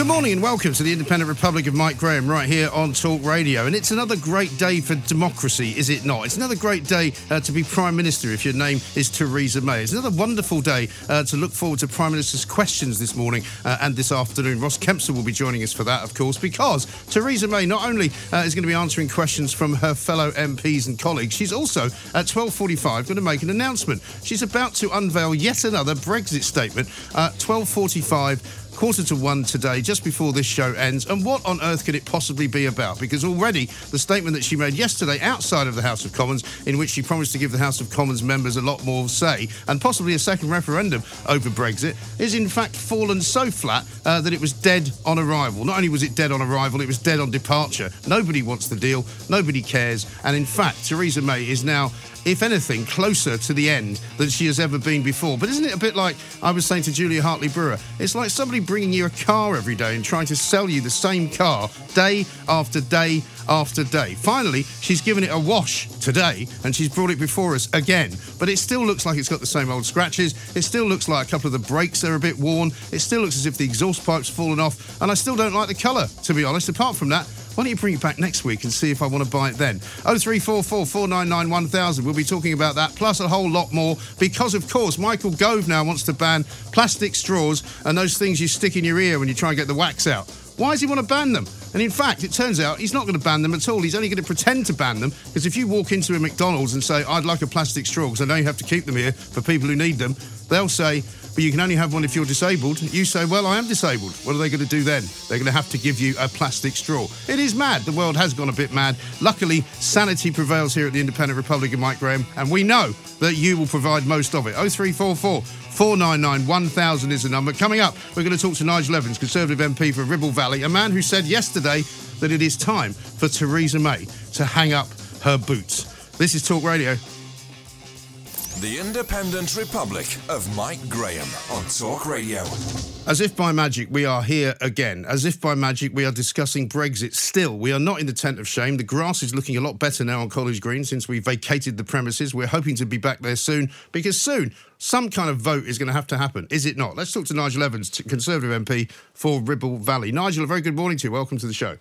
Good morning and welcome to the Independent Republic of Mike Graham right here on Talk Radio. And it's another great day for democracy, is it not? It's another great day uh, to be Prime Minister if your name is Theresa May. It's another wonderful day uh, to look forward to Prime Minister's questions this morning uh, and this afternoon. Ross Kempsell will be joining us for that, of course, because Theresa May not only uh, is going to be answering questions from her fellow MPs and colleagues, she's also at 12.45 going to make an announcement. She's about to unveil yet another Brexit statement at 12.45 quarter to one today, just before this show ends. And what on earth could it possibly be about? Because already the statement that she made yesterday outside of the House of Commons, in which she promised to give the House of Commons members a lot more say and possibly a second referendum over Brexit, is in fact fallen so flat uh, that it was dead on arrival. Not only was it dead on arrival, it was dead on departure. Nobody wants the deal, nobody cares. And in fact, Theresa May is now if anything, closer to the end than she has ever been before. But isn't it a bit like I was saying to Julia Hartley Brewer? It's like somebody bringing you a car every day and trying to sell you the same car day after day after day. Finally, she's given it a wash today and she's brought it before us again. But it still looks like it's got the same old scratches. It still looks like a couple of the brakes are a bit worn. It still looks as if the exhaust pipe's fallen off. And I still don't like the colour, to be honest. Apart from that, why don't you bring it back next week and see if I want to buy it then? 0344 499 1000. We'll be talking about that, plus a whole lot more, because of course, Michael Gove now wants to ban plastic straws and those things you stick in your ear when you try and get the wax out. Why does he want to ban them? And in fact, it turns out he's not going to ban them at all. He's only going to pretend to ban them because if you walk into a McDonald's and say, I'd like a plastic straw because I know you have to keep them here for people who need them, they'll say, but you can only have one if you're disabled. You say, well, I am disabled. What are they going to do then? They're going to have to give you a plastic straw. It is mad. The world has gone a bit mad. Luckily, sanity prevails here at the Independent Republic of Mike Graham, and we know that you will provide most of it. 0344 499 1000 is the number. Coming up, we're going to talk to Nigel Evans, Conservative MP for Ribble Valley, a man who said yesterday that it is time for Theresa May to hang up her boots. This is Talk Radio. The Independent Republic of Mike Graham on Talk Radio. As if by magic, we are here again. As if by magic, we are discussing Brexit. Still, we are not in the tent of shame. The grass is looking a lot better now on College Green since we vacated the premises. We're hoping to be back there soon because soon some kind of vote is going to have to happen, is it not? Let's talk to Nigel Evans, Conservative MP for Ribble Valley. Nigel, a very good morning to you. Welcome to the show.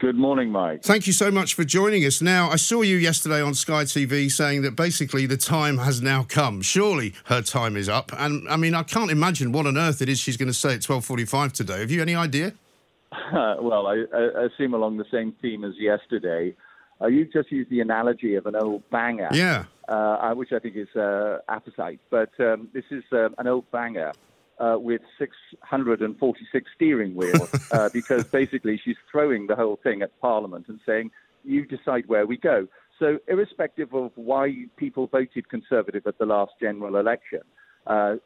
Good morning, Mike. Thank you so much for joining us. Now, I saw you yesterday on Sky TV saying that basically the time has now come. Surely her time is up. And I mean, I can't imagine what on earth it is she's going to say at 12:45 today. Have you any idea? Uh, well, I, I, assume along the same theme as yesterday. Uh, you just used the analogy of an old banger. Yeah. Uh, which I think is uh, appetite. But um, this is um, an old banger uh, with 646 steering wheels uh, because basically she's throwing the whole thing at Parliament and saying, you decide where we go. So, irrespective of why people voted Conservative at the last general election, uh,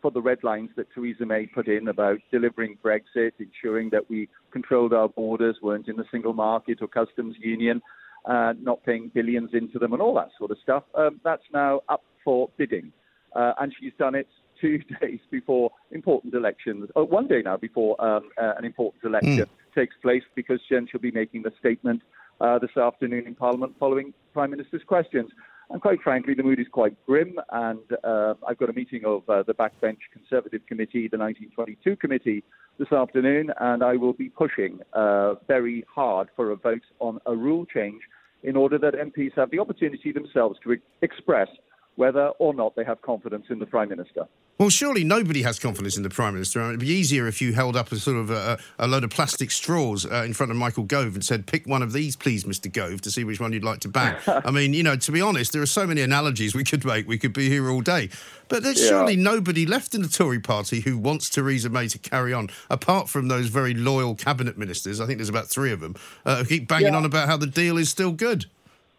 for the red lines that Theresa May put in about delivering Brexit, ensuring that we controlled our borders, weren't in the single market or customs union, uh, not paying billions into them, and all that sort of stuff, um, that's now up for bidding. Uh, and she's done it two days before important elections, or one day now before um, uh, an important election. Mm. takes place because Jen shall be making the statement uh, this afternoon in Parliament following Prime Minister's questions. And quite frankly, the mood is quite grim. And uh, I've got a meeting of uh, the Backbench Conservative Committee, the 1922 Committee, this afternoon, and I will be pushing uh, very hard for a vote on a rule change in order that MPs have the opportunity themselves to express whether or not they have confidence in the Prime Minister. Well, surely nobody has confidence in the Prime Minister. I mean, it'd be easier if you held up a sort of a, a load of plastic straws uh, in front of Michael Gove and said, pick one of these, please, Mr. Gove, to see which one you'd like to back. I mean, you know, to be honest, there are so many analogies we could make. We could be here all day. But there's yeah. surely nobody left in the Tory party who wants Theresa May to carry on, apart from those very loyal cabinet ministers. I think there's about three of them uh, who keep banging yeah. on about how the deal is still good.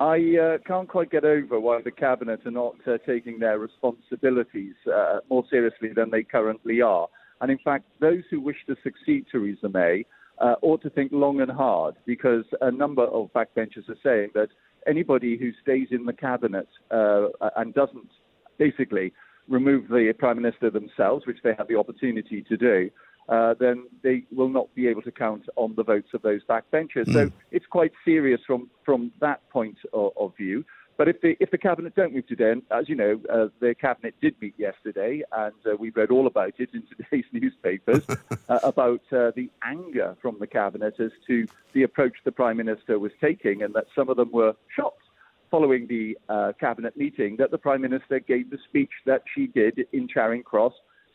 I uh, can't quite get over why the cabinet are not uh, taking their responsibilities uh, more seriously than they currently are. And in fact, those who wish to succeed Theresa May uh, ought to think long and hard because a number of backbenchers are saying that anybody who stays in the cabinet uh, and doesn't basically remove the prime minister themselves, which they have the opportunity to do, uh, then they will not be able to count on the votes of those backbenchers. Mm. So it's quite serious from, from that point of, of view. But if the if the cabinet don't move today, and as you know, uh, the cabinet did meet yesterday, and uh, we read all about it in today's newspapers uh, about uh, the anger from the cabinet as to the approach the prime minister was taking, and that some of them were shocked following the uh, cabinet meeting that the prime minister gave the speech that she did in Charing Cross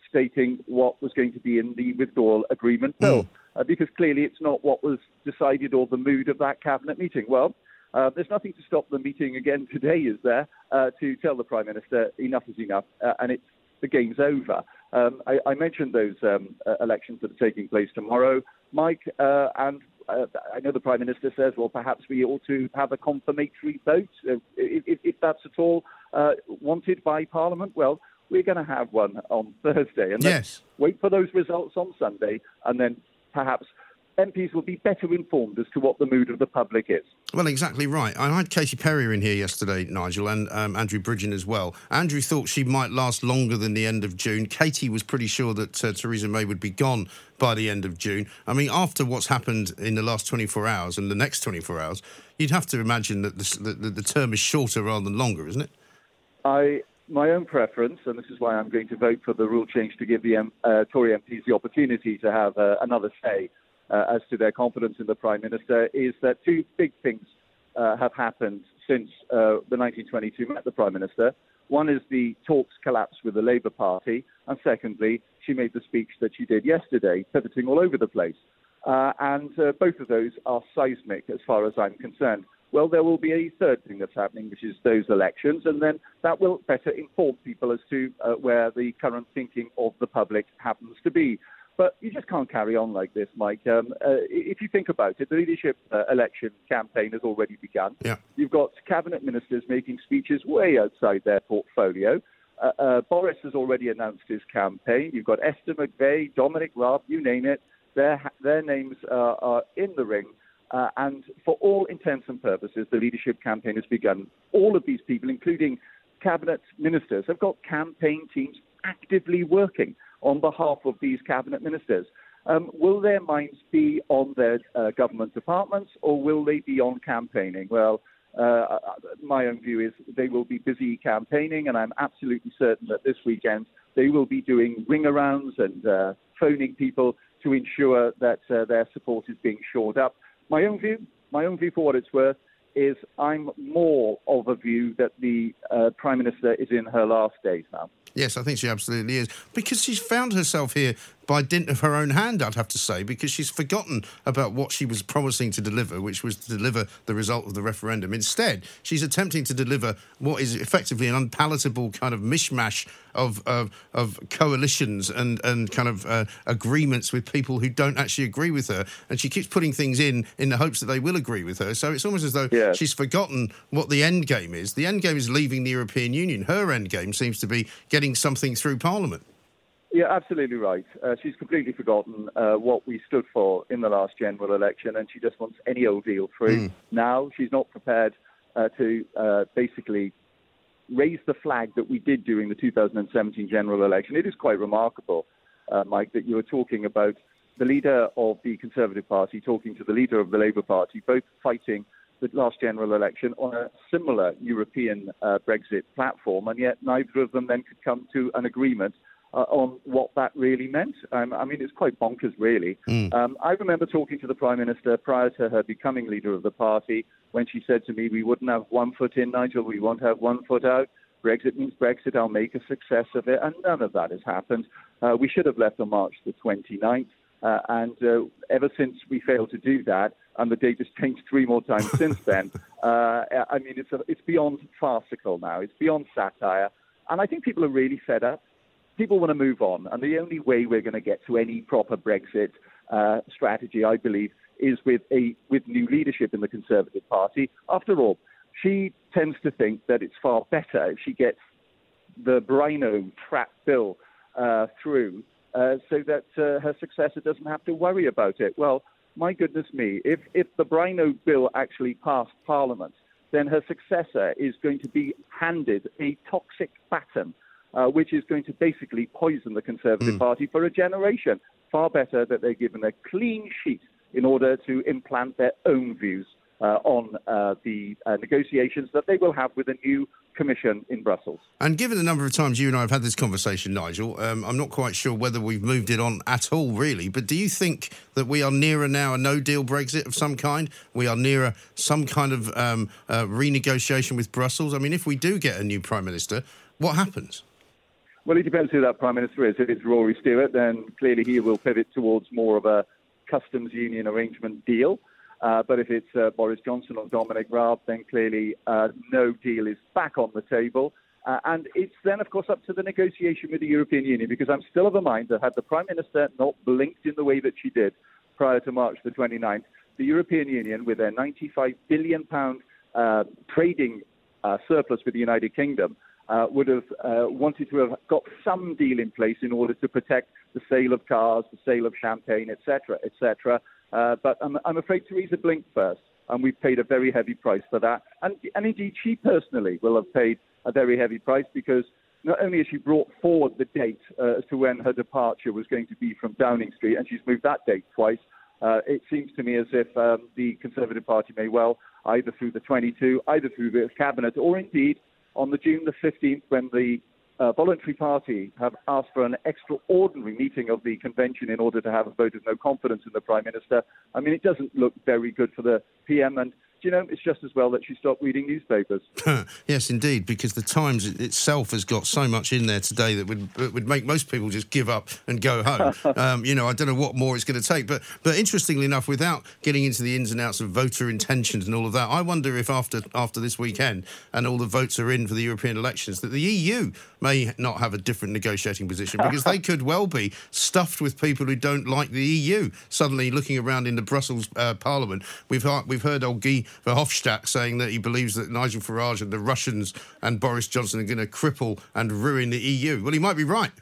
stating what was going to be in the withdrawal agreement bill, mm. uh, because clearly it's not what was decided or the mood of that cabinet meeting. Well, uh, there's nothing to stop the meeting again today, is there, uh, to tell the Prime Minister enough is enough uh, and it's, the game's over. Um, I, I, mentioned those um, uh, elections that are taking place tomorrow, Mike, uh, and I know the Prime Minister says, well, perhaps we ought to have a confirmatory vote, if, if, if, that's at all wanted by Parliament. Well, we're going to have one on Thursday, and yes. wait for those results on Sunday, and then perhaps MPs will be better informed as to what the mood of the public is. Well, exactly right. I had Katie Perrior in here yesterday, Nigel, and um, Andrew Bridgen as well. Andrew thought she might last longer than the end of June. Katie was pretty sure that uh, Theresa May would be gone by the end of June. I mean, after what's happened in the last 24 hours and the next 24 hours, you'd have to imagine that the, the, the term is shorter rather than longer, isn't it? I my own preference, and this is why I'm going to vote for the rule change to give the uh, Tory MPs the opportunity to have uh, another say uh, as to their confidence in the Prime Minister, is that two big things uh, have happened since uh, the 1922 met the Prime Minister. One is the talks collapse with the Labour Party, and secondly, she made the speech that she did yesterday, pivoting all over the place. Uh, and both of those are seismic as far as I'm concerned. Well, there will be a third thing that's happening, which is those elections, and then that will better inform people as to uh, where the current thinking of the public happens to be. But you just can't carry on like this, Mike. Um, uh, if you think about it, the leadership uh, election campaign has already begun. Yeah. You've got cabinet ministers making speeches way outside their portfolio. Uh, uh, Boris has already announced his campaign. You've got Esther McVey, Dominic Raab, you name it. Their, their names are in the ring uh, and for all intents and purposes, the leadership campaign has begun. All of these people, including cabinet ministers, have got campaign teams actively working on behalf of these cabinet ministers. Um, will their minds be on their uh, government departments or will they be on campaigning? Well, uh, uh my own view is they will be busy campaigning, and I'm absolutely certain that this weekend they will be doing ring arounds and uh, phoning people to ensure that uh, their support is being shored up. My own view, my own view for what it's worth, is I'm more of a view that the uh, Prime Minister is in her last days now. Yes, I think she absolutely is. Because she's found herself here by dint of her own hand, I'd have to say, because she's forgotten about what she was promising to deliver, which was to deliver the result of the referendum. Instead, she's attempting to deliver what is effectively an unpalatable kind of mishmash of of, of coalitions and and kind of uh, agreements with people who don't actually agree with her, and she keeps putting things in in the hopes that they will agree with her. So it's almost as though yes. she's forgotten what the end game is. The end game is leaving the European Union. Her end game seems to be getting something through Parliament. Yeah, absolutely right. Uh, she's completely forgotten uh, what we stood for in the last general election, and she just wants any old deal through. Mm. Now she's not prepared uh, to uh, basically raise the flag that we did during the 2017 general election. It is quite remarkable, uh, Mike, that you were talking about the leader of the Conservative Party talking to the leader of the Labour Party, both fighting the last general election on a similar European uh, Brexit platform, and yet neither of them then could come to an agreement uh, on what that really meant. Um, I mean, it's quite bonkers, really. Mm. Um, I remember talking to the Prime Minister prior to her becoming leader of the party when she said to me, We wouldn't have one foot in, Nigel, we won't have one foot out. Brexit means Brexit, I'll make a success of it. And none of that has happened. Uh, we should have left on March the 29th. Uh, and uh, ever since we failed to do that, and the date has changed three more times since then, uh, I mean, it's, a, it's beyond farcical now. It's beyond satire. And I think people are really fed up people want to move on, and the only way we're going to get to any proper Brexit uh, strategy, I believe, is with a with new leadership in the Conservative Party. After all, she tends to think that it's far better if she gets the Brino trap bill uh, through, uh, so that uh, her successor doesn't have to worry about it. Well, my goodness me, if if the Brino bill actually passed Parliament, then her successor is going to be handed a toxic baton uh, which is going to basically poison the Conservative mm. Party for a generation. Far better that they're given a clean sheet in order to implant their own views uh, on uh, the uh, negotiations that they will have with a new commission in Brussels. And given the number of times you and I have had this conversation, Nigel, um, I'm not quite sure whether we've moved it on at all, really. But do you think that we are nearer now a no deal Brexit of some kind? We are nearer some kind of um, uh, renegotiation with Brussels? I mean, if we do get a new Prime Minister, what happens? Well, it depends who that Prime Minister is. If it's Rory Stewart, then clearly he will pivot towards more of a customs union arrangement deal. Uh, but if it's uh, Boris Johnson or Dominic Raab, then clearly uh, no deal is back on the table. Uh, and it's then, of course, up to the negotiation with the European Union, because I'm still of a mind that had the Prime Minister not blinked in the way that she did prior to March the 29th, the European Union, with their 95 billion pound uh, trading uh, surplus with the United Kingdom, uh, would have uh, wanted to have got some deal in place in order to protect the sale of cars, the sale of champagne, etc., etc. Uh, but I'm, I'm, afraid Theresa blinked first, and we've paid a very heavy price for that. And, and indeed, she personally will have paid a very heavy price because not only has she brought forward the date uh, as to when her departure was going to be from Downing Street, and she's moved that date twice. Uh, it seems to me as if um, the Conservative Party may well, either through the 22, either through the cabinet, or indeed on the June the 15th when the uh, voluntary party have asked for an extraordinary meeting of the convention in order to have a vote of no confidence in the prime minister. I mean, it doesn't look very good for the PM, and you know, it's just as well that she stopped reading newspapers. yes, indeed, because the Times itself has got so much in there today that would would make most people just give up and go home. um, you know, I don't know what more it's going to take, but but interestingly enough, without getting into the ins and outs of voter intentions and all of that, I wonder if after after this weekend and all the votes are in for the European elections, that the EU may not have a different negotiating position because they could well be stuffed with people who don't like the EU. Suddenly, looking around in the Brussels uh, Parliament, we've heard, we've heard old Guy Verhofstadt saying that he believes that Nigel Farage and the Russians and Boris Johnson are going to cripple and ruin the EU. Well, he might be right.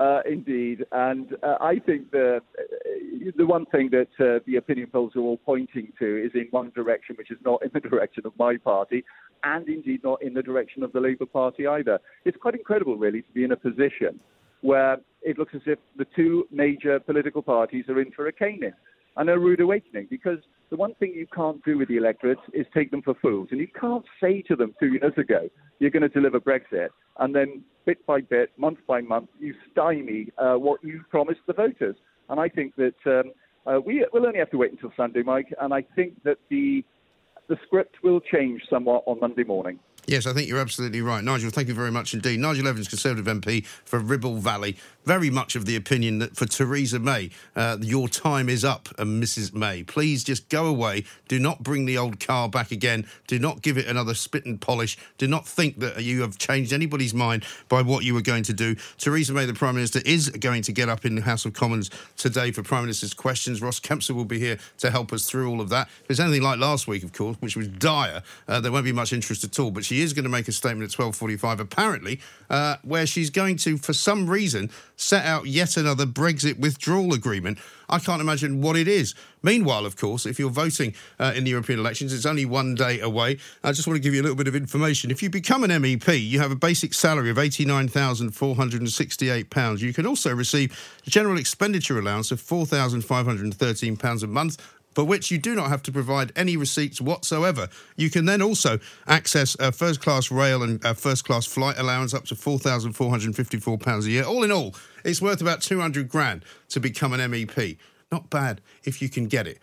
Uh, indeed, and uh, I think the uh, the one thing that uh, the opinion polls are all pointing to is in one direction, which is not in the direction of my party, and indeed not in the direction of the Labour Party either. It's quite incredible, really, to be in a position where it looks as if the two major political parties are in for a caning and a rude awakening because the one thing you can't do with the electorate is take them for fools. And you can't say to them two years ago, you're going to deliver Brexit, and then bit by bit, month by month, you stymie uh, what you promised the voters. And I think that um, uh, we, will only have to wait until Sunday, Mike, and I think that the, the script will change somewhat on Monday morning. Yes, I think you're absolutely right. Nigel, thank you very much indeed. Nigel Evans, Conservative MP for Ribble Valley. Very much of the opinion that for Theresa May, uh, your time is up, and uh, Mrs. May. Please just go away. Do not bring the old car back again. Do not give it another spit and polish. Do not think that you have changed anybody's mind by what you were going to do. Theresa May, the Prime Minister, is going to get up in the House of Commons today for Prime Minister's questions. Ross Kempsell will be here to help us through all of that. If it's anything like last week, of course, which was dire, uh, there won't be much interest at all. But she is going to make a statement at 12:45, apparently, uh, where she's going to, for some reason, set out yet another Brexit withdrawal agreement. I can't imagine what it is. Meanwhile, of course, if you're voting uh, in the European elections, it's only one day away. I just want to give you a little bit of information. If you become an MEP, you have a basic salary of £89,468. You can also receive a general expenditure allowance of £4,513 a month for which you do not have to provide any receipts whatsoever. You can then also access a first class rail and a first class flight allowance up to £4,454 a year. All in all, it's worth about 200 grand to become an MEP. Not bad if you can get it.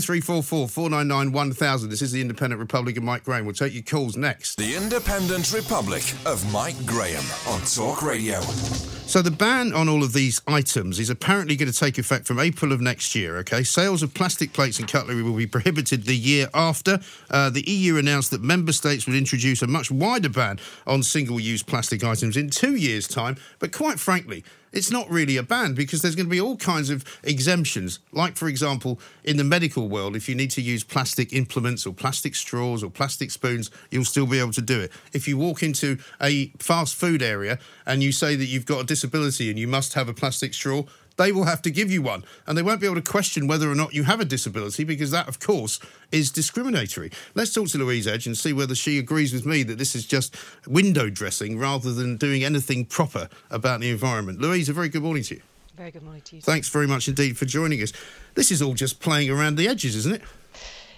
0344 499 1000. This is the Independent Republic of Mike Graham. We'll take your calls next. The Independent Republic of Mike Graham on Talk Radio. So the ban on all of these items is apparently going to take effect from April of next year. Okay, sales of plastic plates and cutlery will be prohibited the year after. Uh, the EU announced that member states would introduce a much wider ban on single-use plastic items in two years' time. But quite frankly, it's not really a ban because there's going to be all kinds of exemptions. Like, for example, in the medical world, if you need to use plastic implements or plastic straws or plastic spoons, you'll still be able to do it. If you walk into a fast food area and you say that you've got a disability and you must have a plastic straw, they will have to give you one. And they won't be able to question whether or not you have a disability because that, of course, is discriminatory. Let's talk to Louise Edge and see whether she agrees with me that this is just window dressing rather than doing anything proper about the environment. Louise, a very good morning to you. Very good morning to you. Thanks very much indeed for joining us. This is all just playing around the edges, isn't it?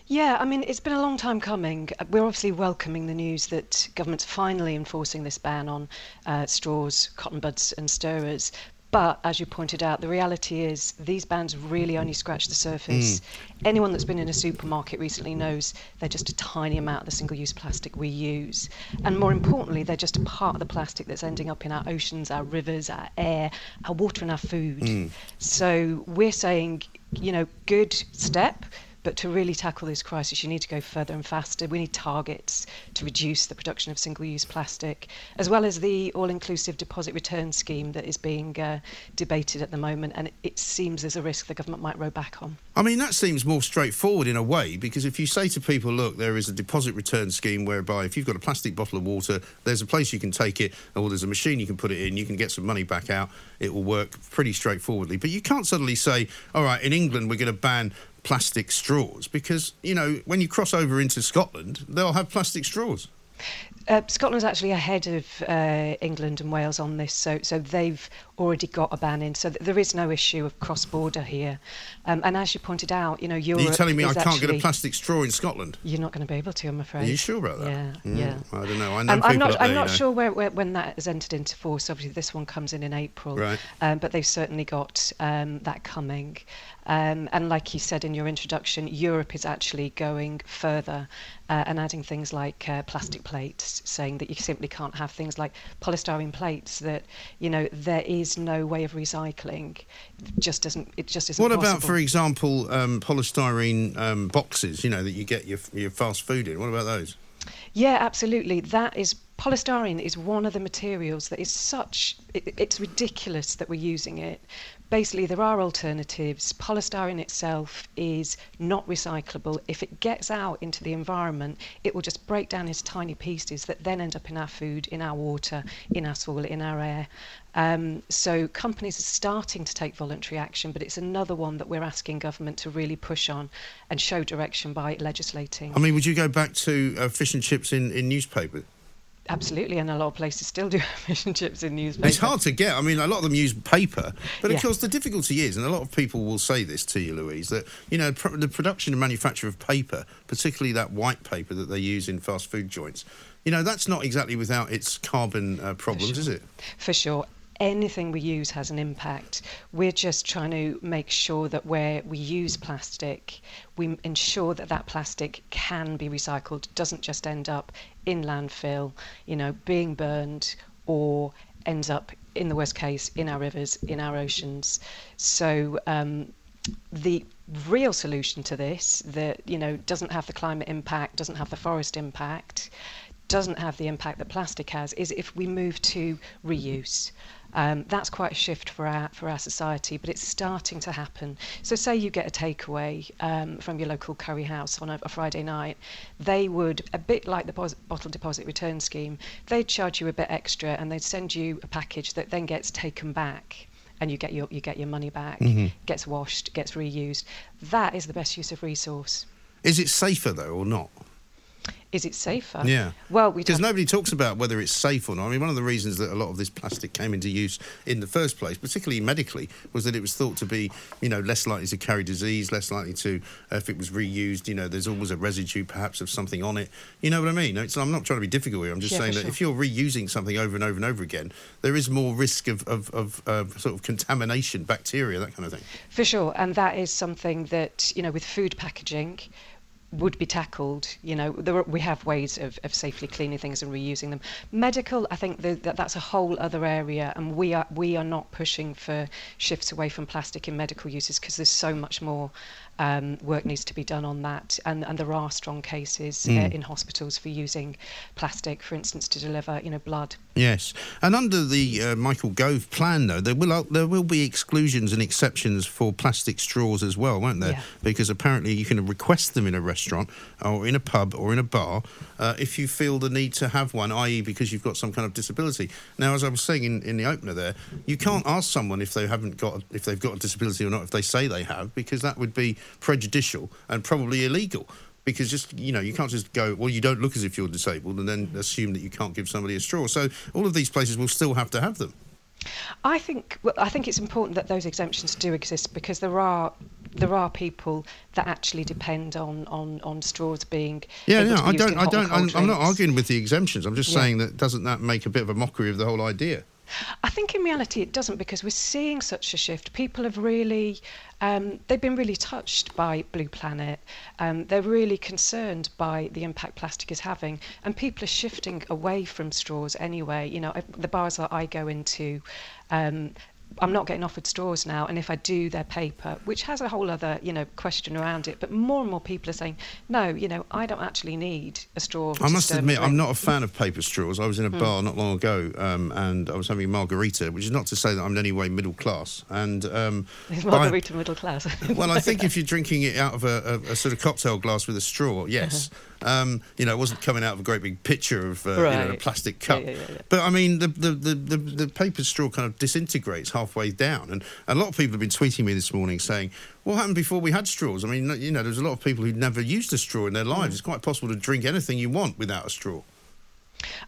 Yeah, I mean, it's been a long time coming. We're obviously welcoming the news that government's finally enforcing this ban on uh, straws, cotton buds, and stirrers. But as you pointed out, the reality is these bans really only scratch the surface. Hmm. Anyone that's been in a supermarket recently knows they're just a tiny amount of the single use plastic we use. And more importantly, they're just a part of the plastic that's ending up in our oceans, our rivers, our air, our water, and our food. Hmm. So we're saying, you know, good step. But to really tackle this crisis, you need to go further and faster. We need targets to reduce the production of single use plastic, as well as the all inclusive deposit return scheme that is being uh, debated at the moment. And it, it seems there's a risk the government might row back on. I mean, that seems more straightforward in a way because if you say to people, look, there is a deposit return scheme whereby if you've got a plastic bottle of water, there's a place you can take it, or there's a machine you can put it in, you can get some money back out, it will work pretty straightforwardly. But you can't suddenly say, all right, in England, we're going to ban plastic straws because, you know, when you cross over into Scotland, they'll have plastic straws. Uh, Scotland's actually ahead of uh, England and Wales on this, so so they've already got a ban in. So th- there is no issue of cross border here. Um, and as you pointed out, you know, Europe. Are you telling me I can't get a plastic straw in Scotland? You're not going to be able to, I'm afraid. Are you sure about that? Yeah, Mm, yeah. I don't know. I know Um, I'm not. I'm there, not you know. sure where, where when that has entered into force. Obviously, this one comes in in April, Right. um, but they've certainly got um, that coming. Um, and like you said in your introduction, Europe is actually going further uh, and adding things like uh, plastic plates, saying that you simply can't have things like polystyrene plates. That you know there is no way of recycling. It just doesn't. It just isn't. What about, for example, um, polystyrene um, boxes? You know that you get your your fast food in. What about those? Yeah, absolutely. That is polystyrene is one of the materials that is such it, it's ridiculous that we're using it. Basically, there are alternatives. Polystyrene itself is not recyclable. If it gets out into the environment, it will just break down into tiny pieces that then end up in our food, in our water, in our soil, in our air. Um, so companies are starting to take voluntary action, but it's another one that we're asking government to really push on and show direction by legislating. I mean, would you go back to uh, fish and chips in, in newspaper? Absolutely, and a lot of places still do fish and chips in newspapers. It's hard to get. I mean, a lot of them use paper, but of Yeah. course the difficulty is, and a lot of people will say this to you, Louise, that you know pr- the production and manufacture of paper, particularly that white paper that they use in fast food joints, you know that's not exactly without its carbon uh, problems, is it? For sure. Anything we use has an impact. We're just trying to make sure that where we use plastic, we ensure that that plastic can be recycled, doesn't just end up in landfill, you know, being burned or ends up, in the worst case, in our rivers, in our oceans. So, um, the real solution to this that you know doesn't have the climate impact doesn't have the forest impact doesn't have the impact that plastic has is if we move to reuse Um, that's quite a shift for our for our society, but it's starting to happen. So, say you get a takeaway um, from your local curry house on a, a, Friday night, they would a bit like the pos- bottle deposit return scheme. They'd charge you a bit extra, and they'd send you a package that then gets taken back and you get your you get your money back, mm-hmm. gets washed, gets reused. That is the best use of resource. Is it safer though, or not? Is it safer? Yeah. Well, because nobody talks about whether it's safe or not. I mean, one of the reasons that a lot of this plastic came into use in the first place, particularly medically, was that it was thought to be, you know, less likely to carry disease, less likely to, uh, if it was reused, you know, there's always a residue perhaps of something on it. You know what I mean? It's, I'm not trying to be difficult here. I'm just yeah, saying that sure. if you're reusing something over and over and over again, there is more risk of, of, of uh, sort of contamination, bacteria, that kind of thing. For sure, and that is something that you know with food packaging would be tackled. You know, there are, we have ways of, of safely cleaning things and reusing them. Medical, I think the, that that's a whole other area, and we are we are not pushing for shifts away from plastic in medical uses because there's so much more um, work needs to be done on that, and, and there are strong cases mm. uh, in hospitals for using plastic, for instance, to deliver you know blood. Yes, and under the uh, Michael Gove plan, though, there will uh, there will be exclusions and exceptions for plastic straws as well, won't there? Yeah. Because apparently you can request them in a restaurant or in a pub or in a bar uh, if you feel the need to have one, i.e., because you've got some kind of disability. Now, as I was saying in, in the opener, there, you can't ask someone if they haven't got if they've got a disability or not if they say they have, because that would be prejudicial and probably illegal because just you know you can't just go well you don't look as if you're disabled and then assume that you can't give somebody a straw. So all of these places will still have to have them. I think well, I think it's important that those exemptions do exist because there are there are people that actually depend on on, on straws being yeah yeah I don't I don't I'm, I'm, not arguing with the exemptions. I'm just yeah. saying that doesn't that make a bit of a mockery of the whole idea I think in reality it doesn't because we're seeing such a shift. People have really, um, they've been really touched by Blue Planet. Um, they're really concerned by the impact plastic is having, and people are shifting away from straws anyway. You know, the bars that I go into, um, I'm not getting offered straws now, and if I do, they're paper, which has a whole other, you know, question around it. But more and more people are saying, no, you know, I don't actually need a straw. I must admit, I'm not a fan of paper straws. I was in a mm. bar not long ago, um, and I was having a margarita, which is not to say that I'm in any way middle class. And um, is margarita by, middle class? well, I think if you're drinking it out of a, a, a, sort of cocktail glass with a straw, yes. Uh-huh. Um, you know, it wasn't coming out of a great big pitcher of uh, right. you know, a plastic cup. Yeah, yeah, yeah, but I mean, the, the, the, the, the paper straw kind of disintegrates halfway down. And a lot of people have been tweeting me this morning saying, what happened before we had straws? I mean, you know, there's a lot of people who'd never used a straw in their lives. Mm. It's quite possible to drink anything you want without a straw.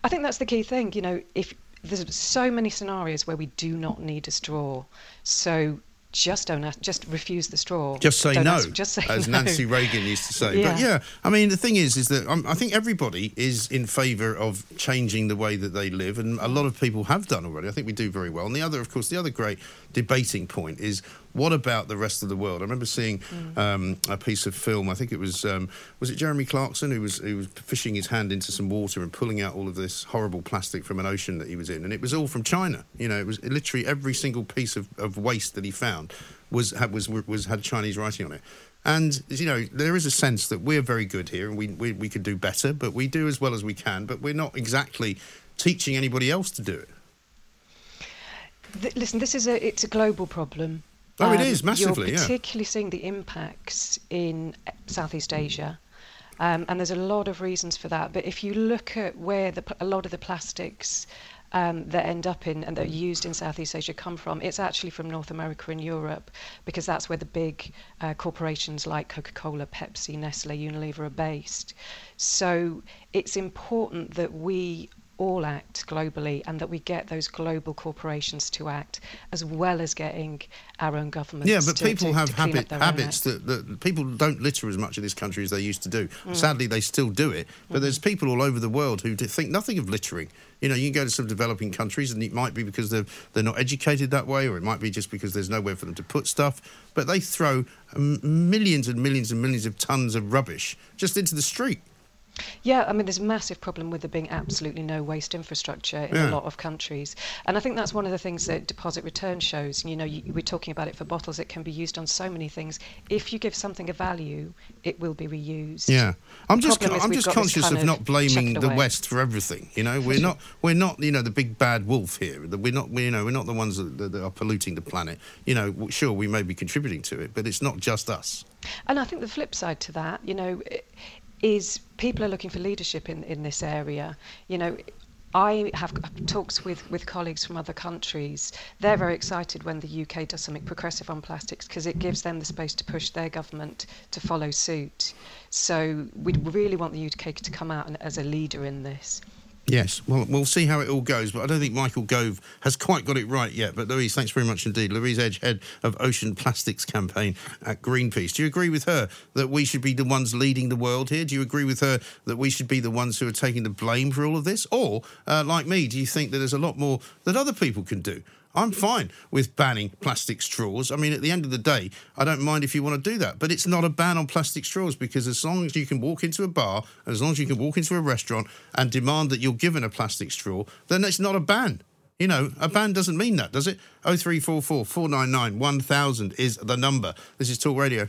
I think that's the key thing. You know, if there's so many scenarios where we do not need a straw, so just don't ask, just refuse the straw. Just say don't no. Ask, just say as no. Nancy Reagan used to say. Yeah. But yeah, I mean the thing is, is that um, I think everybody is in favour of changing the way that they live, and a lot of people have done already. I think we do very well. And the other, of course, the other great debating point is what about the rest of the world? I remember seeing mm. um, a piece of film. I think it was um, was it Jeremy Clarkson who was who was fishing his hand into some water and pulling out all of this horrible plastic from an ocean that he was in, and it was all from China. You know, it was literally every single piece of, of waste that he found was had, was was had Chinese writing on it. And you know, there is a sense that we're very good here, and we, we we could do better, but we do as well as we can. But we're not exactly teaching anybody else to do it. listen, this is a it's a global problem. Oh, um, it is massively. You're particularly yeah. seeing the impacts in Southeast Asia. Um, and there's a lot of reasons for that. But if you look at where the, a lot of the plastics um, that end up in and that are used in Southeast Asia come from, it's actually from North America and Europe because that's where the big uh, corporations like Coca Cola, Pepsi, Nestle, Unilever are based. So it's important that we all act globally and that we get those global corporations to act as well as getting our own governments. Yeah, but to, people to, have to habit, habits that, that, people don't litter as much in this country as they used to do. Mm. Sadly, they still do it. But mm. there's people all over the world who think nothing of littering. You know, you can go to some developing countries, and it might be because they're they're not educated that way, or it might be just because there's nowhere for them to put stuff. But they throw millions and millions and millions of tons of rubbish just into the street. Yeah, I mean, there's a massive problem with there being absolutely no waste infrastructure in Yeah. a lot of countries. And I think that's one of the things that deposit return shows. You know, you, we're talking about it for bottles, it can be used on so many things. If you give something a value, it will be reused. Yeah, I'm The just is I'm just conscious kind of not blaming the away. West for everything. You know, we're not we're not you know the big bad wolf here. We're not we, you know we're not the ones that, that are polluting the planet. You know, sure we may be contributing to it, but it's not just us. And I think the flip side to that, you know, is people are looking for leadership in, in this area. You know, I have talks with, with colleagues from other countries. They're very excited when the UK does something progressive on plastics because it gives them the space to push their government to follow suit. So we really want the UK to come out as a leader in this. Yes, well, we'll see how it all goes, but I don't think Michael Gove has quite got it right yet. But Louise, thanks very much indeed. Louise Edge, head of Ocean Plastics Campaign at Greenpeace. Do you agree with her that we should be the ones leading the world here? Do you agree with her that we should be the ones who are taking the blame for all of this? Or, uh, like me, do you think that there's a lot more that other people can do? I'm fine with banning plastic straws. I mean, at the end of the day, I don't mind if you want to do that, but it's not a ban on plastic straws because as long as you can walk into a bar, as long as you can walk into a restaurant and demand that you're given a plastic straw, then it's not a ban. You know, a ban doesn't mean that, does it? 0344 499 1000 is the number. This is Talk Radio.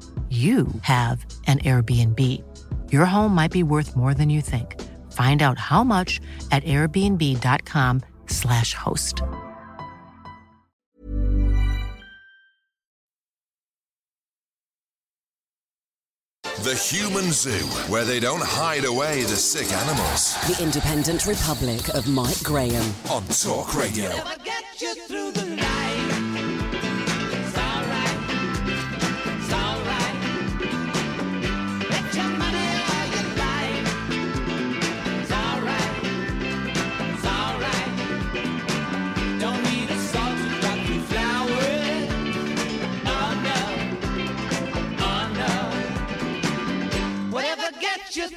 you have an Airbnb. Your home might be worth more than you think. Find out how much at airbnb.com/slash host. The Human Zoo, where they don't hide away the sick animals. The Independent Republic of Mike Graham. On Talk Radio.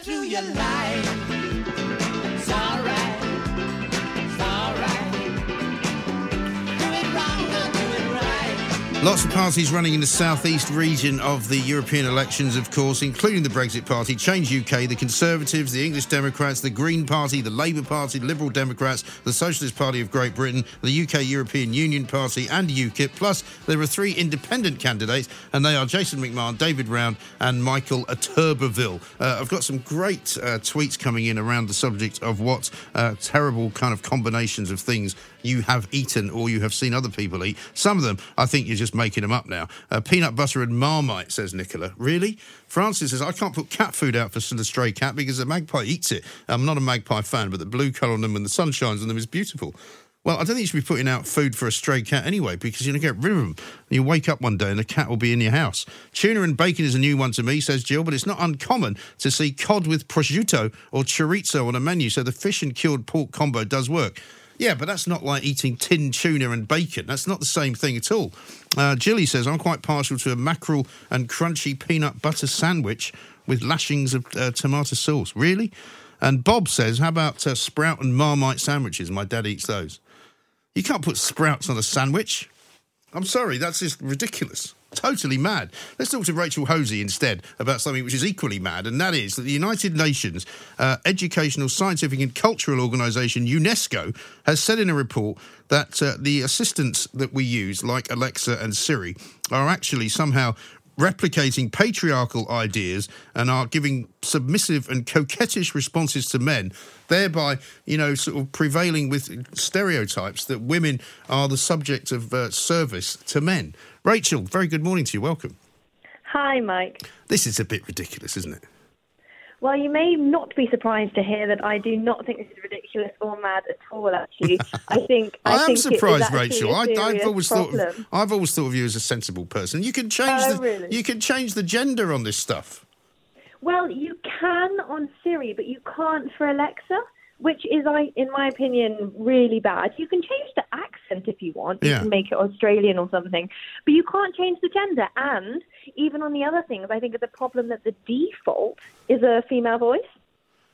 Through your life. Lots of parties running in the southeast region of the European elections, of course, including the Brexit Party, Change UK, the Conservatives, the English Democrats, the Green Party, the Labour Party, Liberal Democrats, the Socialist Party of Great Britain, the UK European Union Party, and UKIP. Plus, there are three independent candidates, and they are Jason McMahon, David Round, and Michael Turberville. Uh, I've got some great uh, tweets coming in around the subject of what uh, terrible kind of combinations of things you have eaten or you have seen other people eat. Some of them, I think you're just making them up now. Uh, peanut butter and marmite, says Nicola. Really? Francis says, I can't put cat food out for the stray cat because the magpie eats it. I'm not a magpie fan, but the blue colour on them and the sun shines on them is beautiful. Well, I don't think you should be putting out food for a stray cat anyway, because you're going to get rid of them. And you wake up one day and the cat will be in your house. Tuna and bacon is a new one to me, says Jill, but it's not uncommon to see cod with prosciutto or chorizo on a menu, so the fish and cured pork combo does work. Yeah, but that's not like eating tin tuna and bacon. That's not the same thing at all. Uh, Jilly says, I'm quite partial to a mackerel and crunchy peanut butter sandwich with lashings of uh, tomato sauce. Really? And Bob says, How about uh, sprout and marmite sandwiches? My dad eats those. You can't put sprouts on a sandwich. I'm sorry, that's just ridiculous. Totally mad. Let's talk to Rachel Hosey instead about something which is equally mad, and that is that the United Nations uh, Educational, Scientific and Cultural Organisation, UNESCO, has said in a report that uh, the assistants that we use, like Alexa and Siri, are actually somehow replicating patriarchal ideas and are giving submissive and coquettish responses to men, thereby, you know, sort of prevailing with stereotypes that women are the subject of uh, service to men. Rachel, very good morning to you. Welcome. Hi, Mike. This is a bit ridiculous, isn't it? Well, you may not be surprised to hear that I do not think this is ridiculous or mad at all. Actually, I think I, I, am think surprised, Rachel. I, I've serious always thought of, I've always thought of you as a sensible person. You can change Oh, the really? you can change the gender on this stuff. Well, you can on Siri, but you can't for Alexa, which is, I, in my opinion, really bad. You can change the accent if you want. You Yeah. can make it Australian or something, but you can't change the gender. And even on the other things, I think it's a problem that the default is a female voice.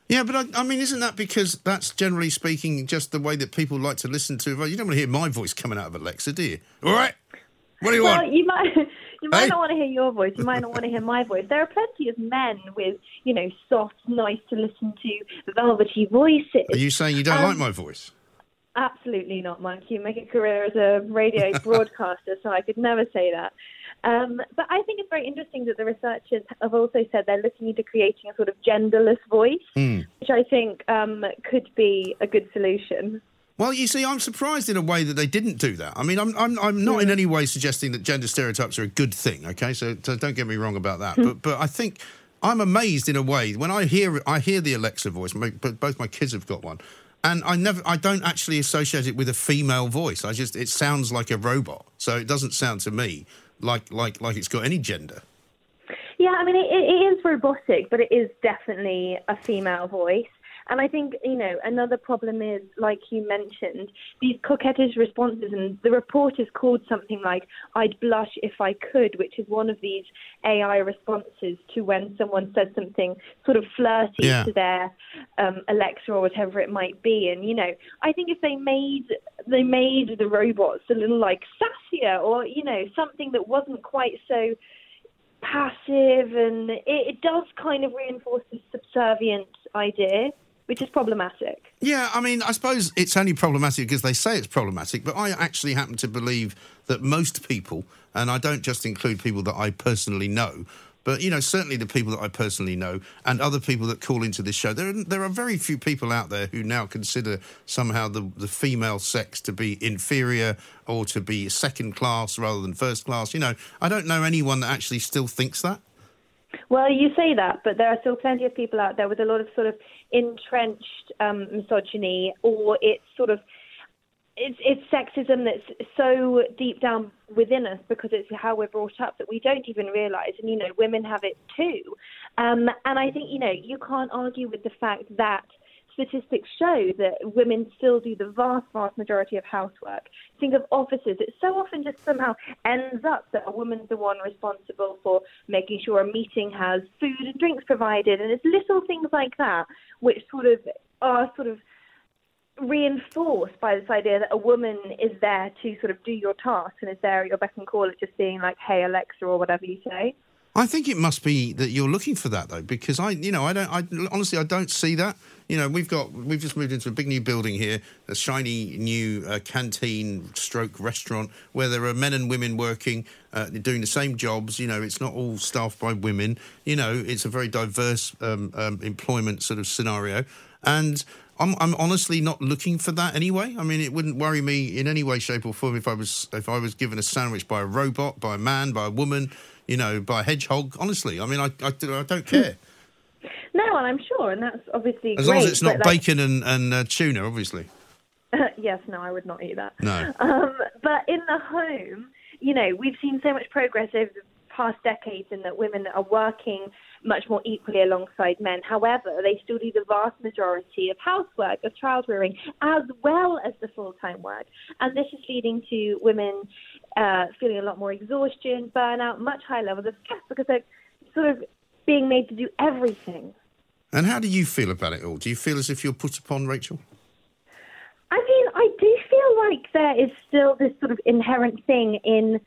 Yeah, but I, I mean, isn't that because that's generally speaking just the way that people like to listen to? You don't want to hear my voice coming out of Alexa, do you? All right, what do you well, want? you might you might Hey? not want to hear your voice. You might not want to hear my voice. There are plenty of men with you know soft, nice to listen to, velvety voices. Are you saying you don't Um, like my voice? Absolutely not, Mike. You make a career as a radio broadcaster, so I could never say that. Um, but I think it's very interesting that the researchers have also said they're looking into creating a sort of genderless voice, Hmm. which I think um, could be a good solution. Well, you see, I'm surprised in a way that they didn't do that. I mean, I'm, I'm, I'm not in any way suggesting that gender stereotypes are a good thing. Okay, so, so don't get me wrong about that. Hmm. but, but I think I'm amazed in a way when I hear I hear the Alexa voice. But both my kids have got one, and I never, I don't actually associate it with a female voice. I just, it sounds like a robot, so it doesn't sound to me like like like it's got any gender. Yeah, I mean, it, it is robotic, but it is definitely a female voice. And I think, you know, another problem is, like you mentioned, these coquettish responses. And the report is called something like, I'd blush if I could, which is one of these AI responses to when someone says something sort of flirty Yeah. to their um, Alexa or whatever it might be. And, you know, I think if they made they made the robots a little like sassier or, you know, something that wasn't quite so passive and it, it does kind of reinforce this subservient idea, which is problematic. Yeah, I mean, I suppose it's only problematic because they say it's problematic, but I actually happen to believe that most people, and I don't just include people that I personally know, but you know, certainly the people that I personally know and other people that call into this show, there are, there are very few people out there who now consider somehow the, the female sex to be inferior or to be second class rather than first class. You know, I don't know anyone that actually still thinks that. Well, you say that, but there are still plenty of people out there with a lot of sort of entrenched um, misogyny, or it's sort of it's it's sexism that's so deep down within us because it's how we're brought up that we don't even realize. And you know, women have it too. Um, and I think you know you can't argue with the fact that statistics show that women still do the vast, vast majority of housework. Think of offices. It so often just somehow ends up that a woman's the one responsible for making sure a meeting has food and drinks provided. And it's little things like that which sort of are sort of reinforced by this idea that a woman is there to sort of do your task and is there at your beck and call at just being like, hey, Alexa, or whatever you say. I think it must be that you're looking for that though, because I, you know, I don't, I honestly, I don't see that. You know, we've got, we've just moved into a big new building here, a shiny new uh, canteen stroke restaurant where there are men and women working, uh, doing the same jobs. You know, it's not all staffed by women. You know, it's a very diverse um, um, employment sort of scenario, and. I'm, I'm honestly not looking for that anyway. I mean, it wouldn't worry me in any way, shape, or form if I was if I was given a sandwich by a robot, by a man, by a woman, you know, by a hedgehog. Honestly, I mean, I, I, I don't care No, and I'm sure, and that's obviously as great. long as it's not like- bacon and, and uh, tuna, obviously. yes, no, I would not eat that. No. Um, but in the home, you know, we've seen so much progress over the past decades in that women are working much more equally alongside men. However, they still do the vast majority of housework, of child rearing, as well as the full time work. And this is leading to women uh, feeling a lot more exhaustion, burnout, much higher levels of stress because they're sort of being made to do everything. And how do you feel about it all? Do you feel as if you're put upon, Rachel? I mean, I do feel like there is still this sort of inherent thing in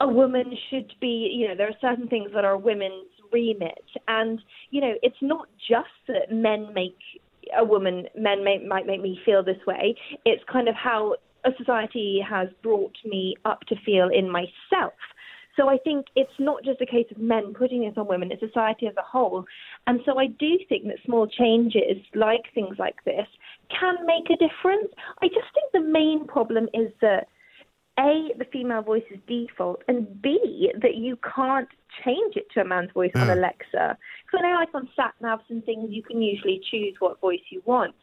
a woman should be, you know, there are certain things that are women's remit. And, you know, it's not just that men make a woman, men may, might make me feel this way. It's kind of how a society has brought me up to feel in myself. So I think it's not just a case of men putting this on women, it's society as a whole. And so I do think that small changes, like things like this, can make a difference. I just think the main problem is that A, the female voice is default, and B, that you can't change it to a man's voice on Hmm. Alexa. Because I know, like on sat navs and things, you can usually choose what voice you want.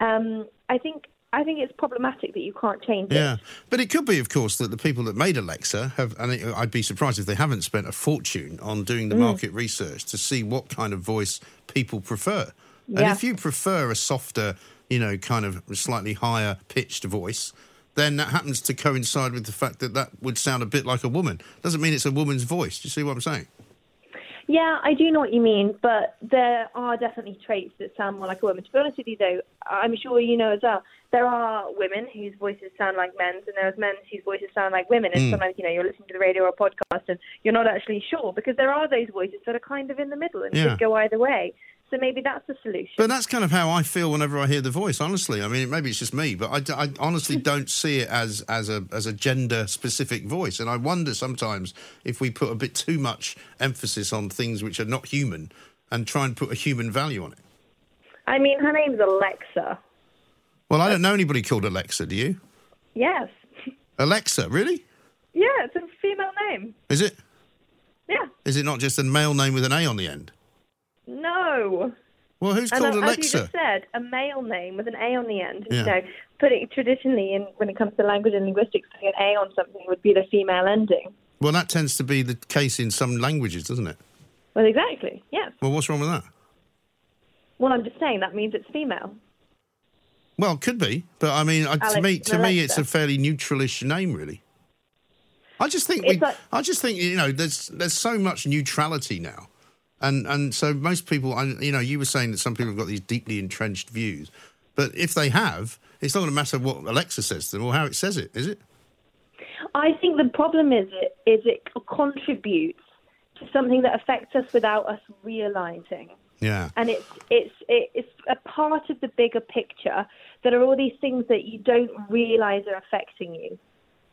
Um, I think I think it's problematic that you can't change it. Yeah, but it could be, of course, that the people that made Alexa have, and it- I'd be surprised if they haven't spent a fortune on doing the Mm. market research to see what kind of voice people prefer. Yeah. And if you prefer a softer, you know, kind of slightly higher pitched voice, then that happens to coincide with the fact that that would sound a bit like a woman. Doesn't mean it's a woman's voice. Do you see what I'm saying? Yeah, I do know what you mean, but there are definitely traits that sound more like a woman. To be honest with you, though, I'm sure you know as well, there are women whose voices sound like men's, and there's men whose voices sound like women. And Mm. sometimes, you know, you're listening to the radio or a podcast, and you're not actually sure because there are those voices that are kind of in the middle and Yeah. could go either way. So maybe that's the solution. But that's kind of how I feel whenever I hear the voice. Honestly, I mean, maybe it's just me, but I, I honestly don't see it as as a as a gender specific voice, and I wonder sometimes if we put a bit too much emphasis on things which are not human, and try and put a human value on it. I mean, her name's Alexa. Well, I don't know anybody called Alexa. Do you? Yes. Alexa, really? Yeah, it's a female name. Is it? Yeah. Is it not just a male name with an A on the end? No. Well, who's And called as you just said, a male name with an A on the end. Yeah. You know, putting traditionally in when it comes to language and linguistics, putting an A on something would be the female ending. Well, that tends to be the case in some languages, doesn't it? Well, exactly. Yes. Well, what's wrong with that? Well, I'm just saying that means it's female. Well, it could be, but I mean, I, to me, to me, it's a fairly neutralish name, really. I just think It's we, like- I just think you know, there's there's so much neutrality now, and and so most people, you know, you were saying that some people have got these deeply entrenched views, but if they have, it's not going to matter what Alexa says to them or how it says it, is it? I think the problem is it is it contributes to something that affects us without us realizing. Yeah. and it's it's it's a part of the bigger picture that are all these things that you don't realize are affecting you,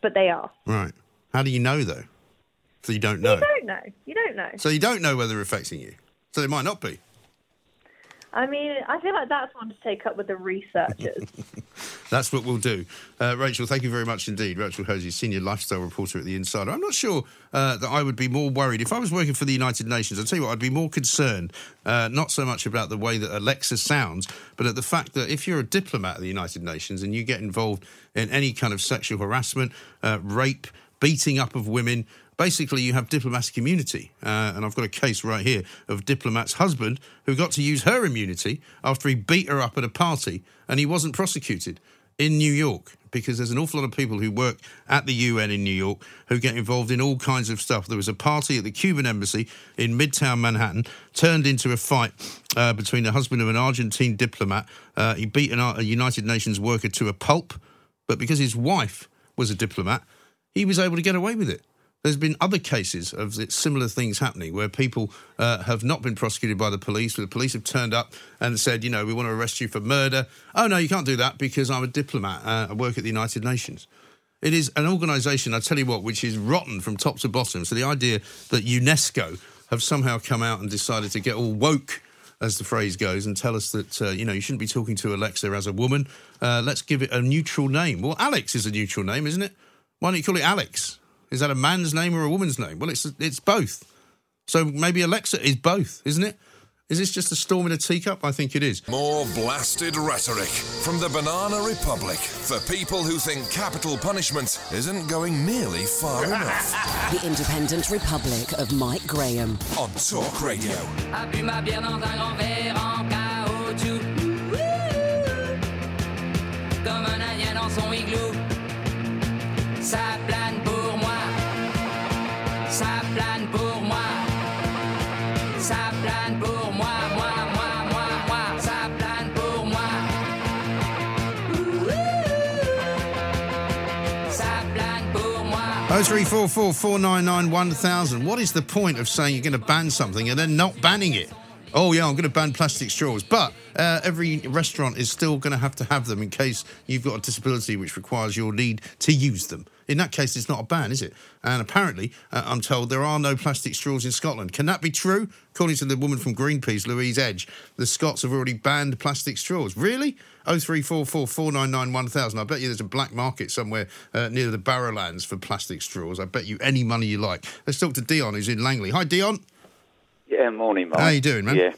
but they are. Right. How do you know though? So you don't know. You don't know. You don't know. So you don't know whether they're affecting you. So it might not be. I mean, I feel like that's one to take up with the researchers. That's what we'll do. Uh, Rachel, thank you very much indeed. Rachel Hosie, senior lifestyle reporter at The Insider. I'm not sure uh, that I would be more worried. If I was working for the United Nations, I'll tell you what, I'd be more concerned, uh, not so much about the way that Alexa sounds, but at the fact that if you're a diplomat at the United Nations and you get involved in any kind of sexual harassment, uh, rape, beating up of women, basically you have diplomatic immunity. Uh, and I've got a case right here of diplomat's husband who got to use her immunity after he beat her up at a party and he wasn't prosecuted in New York because there's an awful lot of people who work at the UN in New York who get involved in all kinds of stuff. There was a party at the Cuban embassy in Midtown Manhattan turned into a fight uh, between the husband of an Argentine diplomat. Uh, he beat an, a United Nations worker to a pulp, but because his wife was a diplomat, he was able to get away with it. There's been other cases of similar things happening where people uh, have not been prosecuted by the police, where the police have turned up and said, you know, we want to arrest you for murder. Oh, no, you can't do that because I'm a diplomat. Uh, I work at the United Nations. It is an organisation, I tell you what, which is rotten from top to bottom. So the idea that UNESCO have somehow come out and decided to get all woke, as the phrase goes, and tell us that, uh, you know, you shouldn't be talking to Alexa as a woman. Uh, let's give it a neutral name. Well, Alex is a neutral name, isn't it? Why don't you call it Alex? Is that a man's name or a woman's name? Well, it's it's both. So maybe Alexa is both, isn't it? Is this just a storm in a teacup? I think it is. More blasted rhetoric from the Banana Republic for people who think capital punishment isn't going nearly far enough. The Independent Republic of Mike Graham. On Talk Radio. A Oh three four four four nine nine one thousand. What is the point of saying you're going to ban something and then not banning it? Oh yeah, I'm going to ban plastic straws, but uh, every restaurant is still going to have to have them in case you've got a disability which requires your need to use them. In that case, it's not a ban, is it? And apparently, uh, I'm told there are no plastic straws in Scotland. Can that be true? According to the woman from Greenpeace, Louise Edge, the Scots have already banned plastic straws. Really? Oh three four four four nine nine one thousand. I bet you there's a black market somewhere uh, near the Barrowlands for plastic straws. I bet you any money you like. Let's talk to Dion, who's in Langley. Hi, Dion. Yeah, morning, Mike. How you doing, man? Yeah.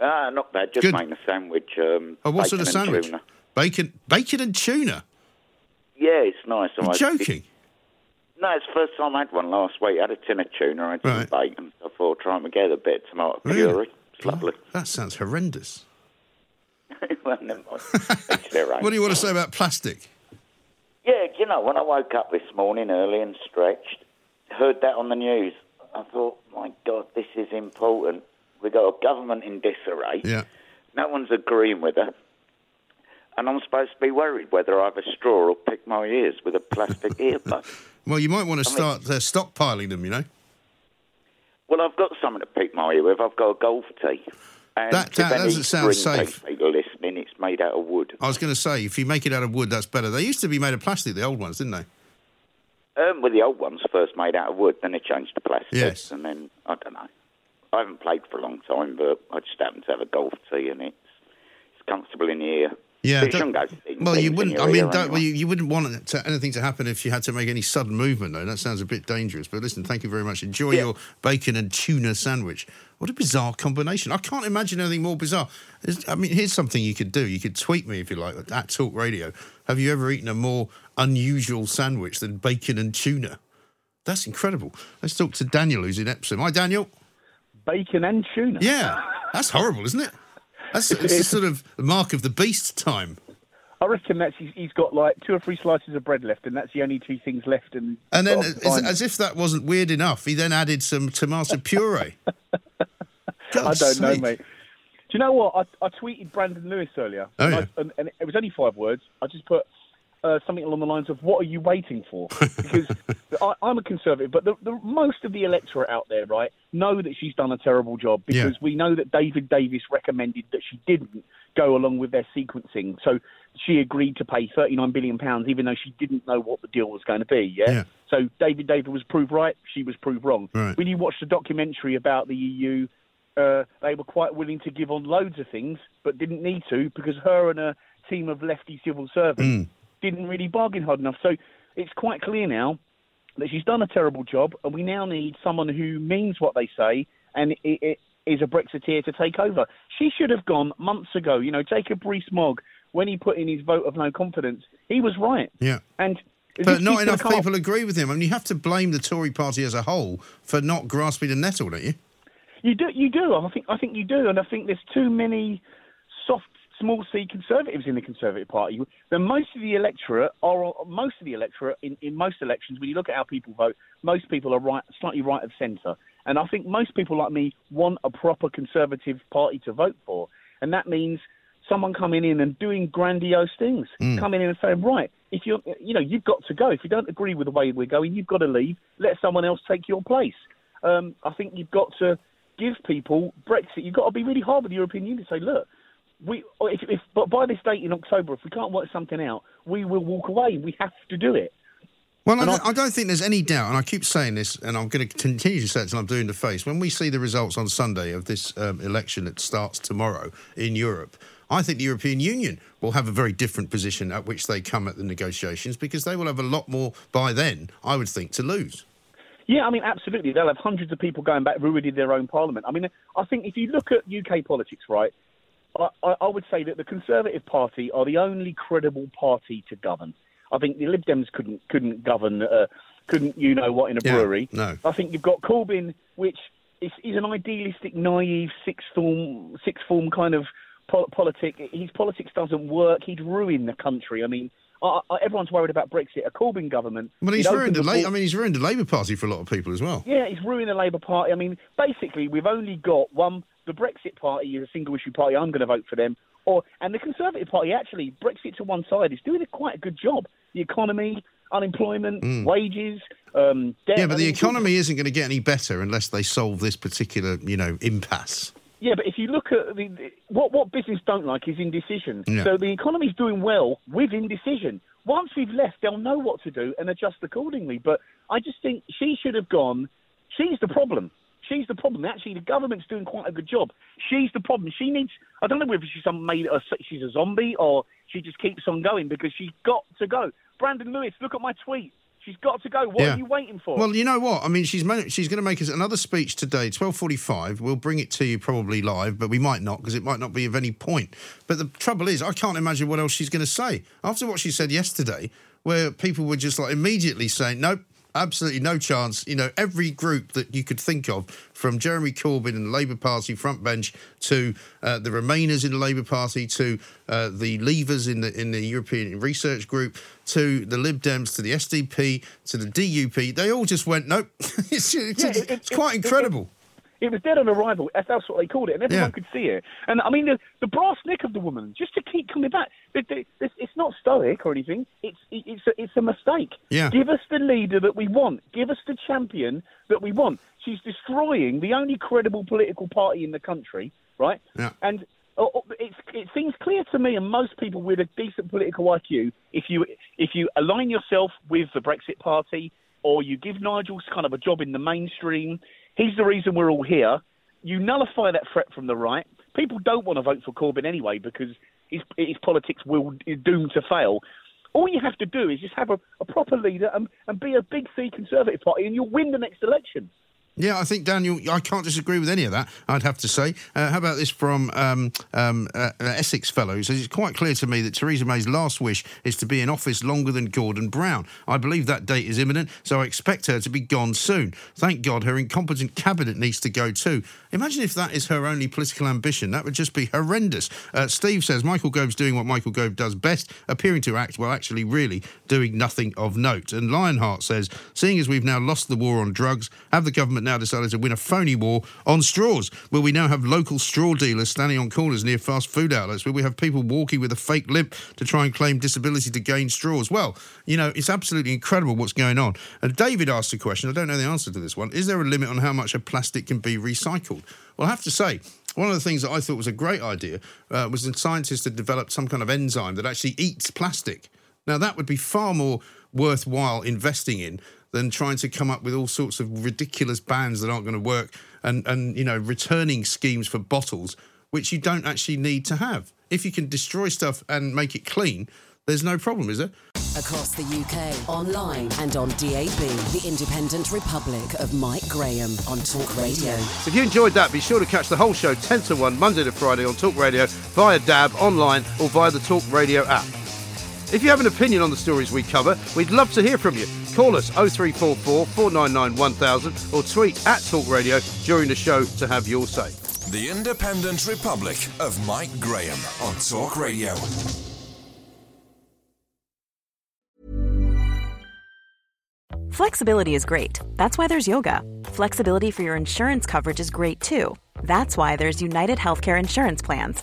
Ah, not bad. Just Good. making a sandwich. Um, Oh, what sort of sandwich? Bacon, bacon and tuna. Yeah, it's nice. You're I- joking. no, it's the first time I had one last week. I had a tin of tuna, I had some Right. bacon. I thought, try them together a bit, tomato Really? puree. It's lovely. That sounds horrendous. well, never mind. What do you want to say about plastic? Yeah, you know, when I woke up this morning early and stretched, heard that on the news, I thought, my God, this is important. We've got a government in disarray. Yeah. No one's agreeing with her. And I'm supposed to be worried whether I have a straw or pick my ears with a plastic earbud. Well, you might want to I mean- start uh, stockpiling them. You know. Well, I've got something to pick my ear with. I've got a golf tee. And That- that doesn't sound safe. people listening, it's made out of wood. I was going to say, if you make it out of wood, that's better. They used to be made of plastic, the old ones, didn't they? Um, well, the old ones first made out of wood, then they changed to plastic. Yes. And then, I don't know. I haven't played for a long time, but I just happen to have a golf tee and it's, it's comfortable in the ear. Yeah. But it don't- shouldn't go things well, you wouldn't. I mean, well, you, you wouldn't want to, anything to happen if you had to make any sudden movement, though. That sounds a bit dangerous. But listen, thank you very much. Enjoy Yeah. your bacon and tuna sandwich. What a bizarre combination! I can't imagine anything more bizarre. I mean, here's something you could do. You could tweet me if you like at Talk Radio. Have you ever eaten a more unusual sandwich than bacon and tuna? That's incredible. Let's talk to Daniel, who's in Epsom. Hi, Daniel. Bacon and tuna. Yeah, that's horrible, isn't it? That's it's a sort of the mark of the beast time. I reckon that's he's, he's got like two or three slices of bread left, and that's the only two things left. And And then, as, as if that wasn't weird enough, he then added some tomato puree. I don't know, mate. Do you know what? I, I tweeted Brandon Lewis earlier. Oh, and, I- yeah. and, and it was only five words. I just put uh, something along the lines of, "What are you waiting for?" Because I, I'm a conservative, but the, the, most of the electorate out there, right, know that she's done a terrible job because Yeah. we know that David Davis recommended that she didn't go along with their sequencing. So she agreed to pay 39 billion pounds, even though she didn't know what the deal was going to be. Yeah. Yeah. So David Davis was proved right. She was proved wrong. Right. When you watch the documentary about the EU, uh, they were quite willing to give on loads of things, but didn't need to because her and a team of lefty civil servants didn't really bargain hard enough. So it's quite clear now that she's done a terrible job, and we now need someone who means what they say and i i is a Brexiteer to take over. She should have gone months ago. You know, Jacob Rees-Mogg, when he put in his vote of no confidence, he was right. Yeah. And But not enough people agree with him. I mean, you have to blame the Tory party as a whole for not grasping the nettle, don't you? You do, you do. I think, I think you do, and I think there's too many small C conservatives in the Conservative Party. Then most of the electorate are most of the electorate in, in most elections. When you look at how people vote, most people are right, slightly right of centre, and I think most people like me want a proper Conservative Party to vote for, and that means someone coming in and doing grandiose things, Mm. coming in and saying, right, if you're, you know, you've got to go. If you don't agree with the way we're going, you've got to leave. Let someone else take your place. Um, I think you've got to give people Brexit. You've got to be really hard with the European Union to say, look, we, if, if, but by this date in October, if we can't work something out, we will walk away. We have to do it. Well, I, don't- I don't think there's any doubt, and I keep saying this, and I'm going to continue to say it until I'm blue in the face. When we see the results on Sunday of this um, election that starts tomorrow in Europe, I think the European Union will have a very different position at which they come at the negotiations because they will have a lot more by then, I would think, to lose. Yeah, I mean, absolutely. They'll have hundreds of people going back, ruining their own parliament. I mean, I think if you look at UK politics, right, I, I, would say that the Conservative Party are the only credible party to govern. I think the Lib Dems couldn't couldn't govern, uh, couldn't you know what in a Yeah, brewery. no. I think you've got Corbyn, which is, is an idealistic, naive, sixth form, sixth form kind of pol- politic. His politics doesn't work. He'd ruin the country. I mean, I, I, everyone's worried about Brexit. A Corbyn government. But he's ruined the. the La- I mean, he's ruined the Labour Party for a lot of people as well. yeah, he's ruined the Labour Party. I mean, basically, we've only got one. The Brexit Party is a single issue party. I'm going to vote for them. Or and the Conservative Party actually, Brexit to one side, is doing a quite a good job. The economy, unemployment, Mm. wages, um, debt. Yeah, but the economy isn't going to get any better unless they solve this particular, you know, impasse. Yeah, but if you look at the, the what what business don't like is indecision. Yeah. So the economy's doing well with indecision. Once we've left, they'll know what to do and adjust accordingly. But I just think she should have gone. She's the problem. She's the problem. Actually, the government's doing quite a good job. She's the problem. She needs. I don't know whether she's some made uh, a, she's a zombie or she just keeps on going because she's got to go. Brandon Lewis, look at my tweet. She's got to go. What Yeah. are you waiting for? Well, you know what? I mean, she's she's going to make us another speech today, twelve forty-five. We'll bring it to you probably live, but we might not because it might not be of any point. But the trouble is, I can't imagine what else she's going to say after what she said yesterday, where people were just like immediately saying, "Nope." Absolutely no chance. You know, every group that you could think of, from Jeremy Corbyn and the Labour Party front bench to uh, the Remainers in the Labour Party to uh, the Leavers in the in the European Research Group to the Lib Dems to the SDP to the DUP, they all just went, nope. it's it's, Yeah, it- it's quite it- it- incredible. It was dead on arrival. That's that's what they called it, and everyone Yeah. could see it. And I mean, the, the brass neck of the woman, just to keep coming back. It, it, it's, it's not stoic or anything. It's it, it's a, it's a mistake. Yeah. Give us the leader that we want. Give us the champion that we want. She's destroying the only credible political party in the country, right? Yeah. And oh, it's, it seems clear to me and most people with a decent political IQ, if you if you align yourself with the Brexit Party or you give Nigel kind of a job in the mainstream, he's the reason we're all here. You nullify that threat from the right. People don't want to vote for Corbyn anyway because his, his politics will is doomed to fail. All you have to do is just have a, a proper leader and, and be a big C Conservative Party, and you'll win the next election. Yeah, I think Daniel, I can't disagree with any of that. I'd have to say. Uh, how about this from um, um, uh, uh, Essex fellow? Says it's quite clear to me that Theresa May's last wish is to be in office longer than Gordon Brown. I believe that date is imminent, so I expect her to be gone soon. Thank God her incompetent cabinet needs to go too. Imagine if that is her only political ambition. That would just be horrendous. Uh, Steve says Michael Gove's doing what Michael Gove does best, appearing to act while actually really doing nothing of note. And Lionheart says, seeing as we've now lost the war on drugs, have the government now decided to win a phony war on straws? where we now have local straw dealers standing on corners near fast food outlets? where we have people walking with a fake limp to try and claim disability to gain straws? Well, you know, it's absolutely incredible what's going on. And David asked a question. I don't know the answer to this one. Is there a limit on how much a plastic can be recycled? Well, I have to say, one of the things that I thought was a great idea uh, was that scientists had developed some kind of enzyme that actually eats plastic. Now, that would be far more worthwhile investing in than trying to come up with all sorts of ridiculous bans that aren't going to work and, and, you know, returning schemes for bottles, which you don't actually need to have. If you can destroy stuff and make it clean, there's no problem, is there? Across the UK, online and on DAB, the independent republic of Mike Graham on Talk Radio. If you enjoyed that, be sure to catch the whole show 10 to 1 Monday to Friday on Talk Radio via DAB, online, or via the Talk Radio app. If you have an opinion on the stories we cover, we'd love to hear from you. Call us 0344 499 1000 or tweet at Talk Radio during the show to have your say. The Independent Republic of Mike Graham on Talk Radio. Flexibility is great. That's why there's yoga. Flexibility for your insurance coverage is great too. That's why there's United Healthcare Insurance Plans.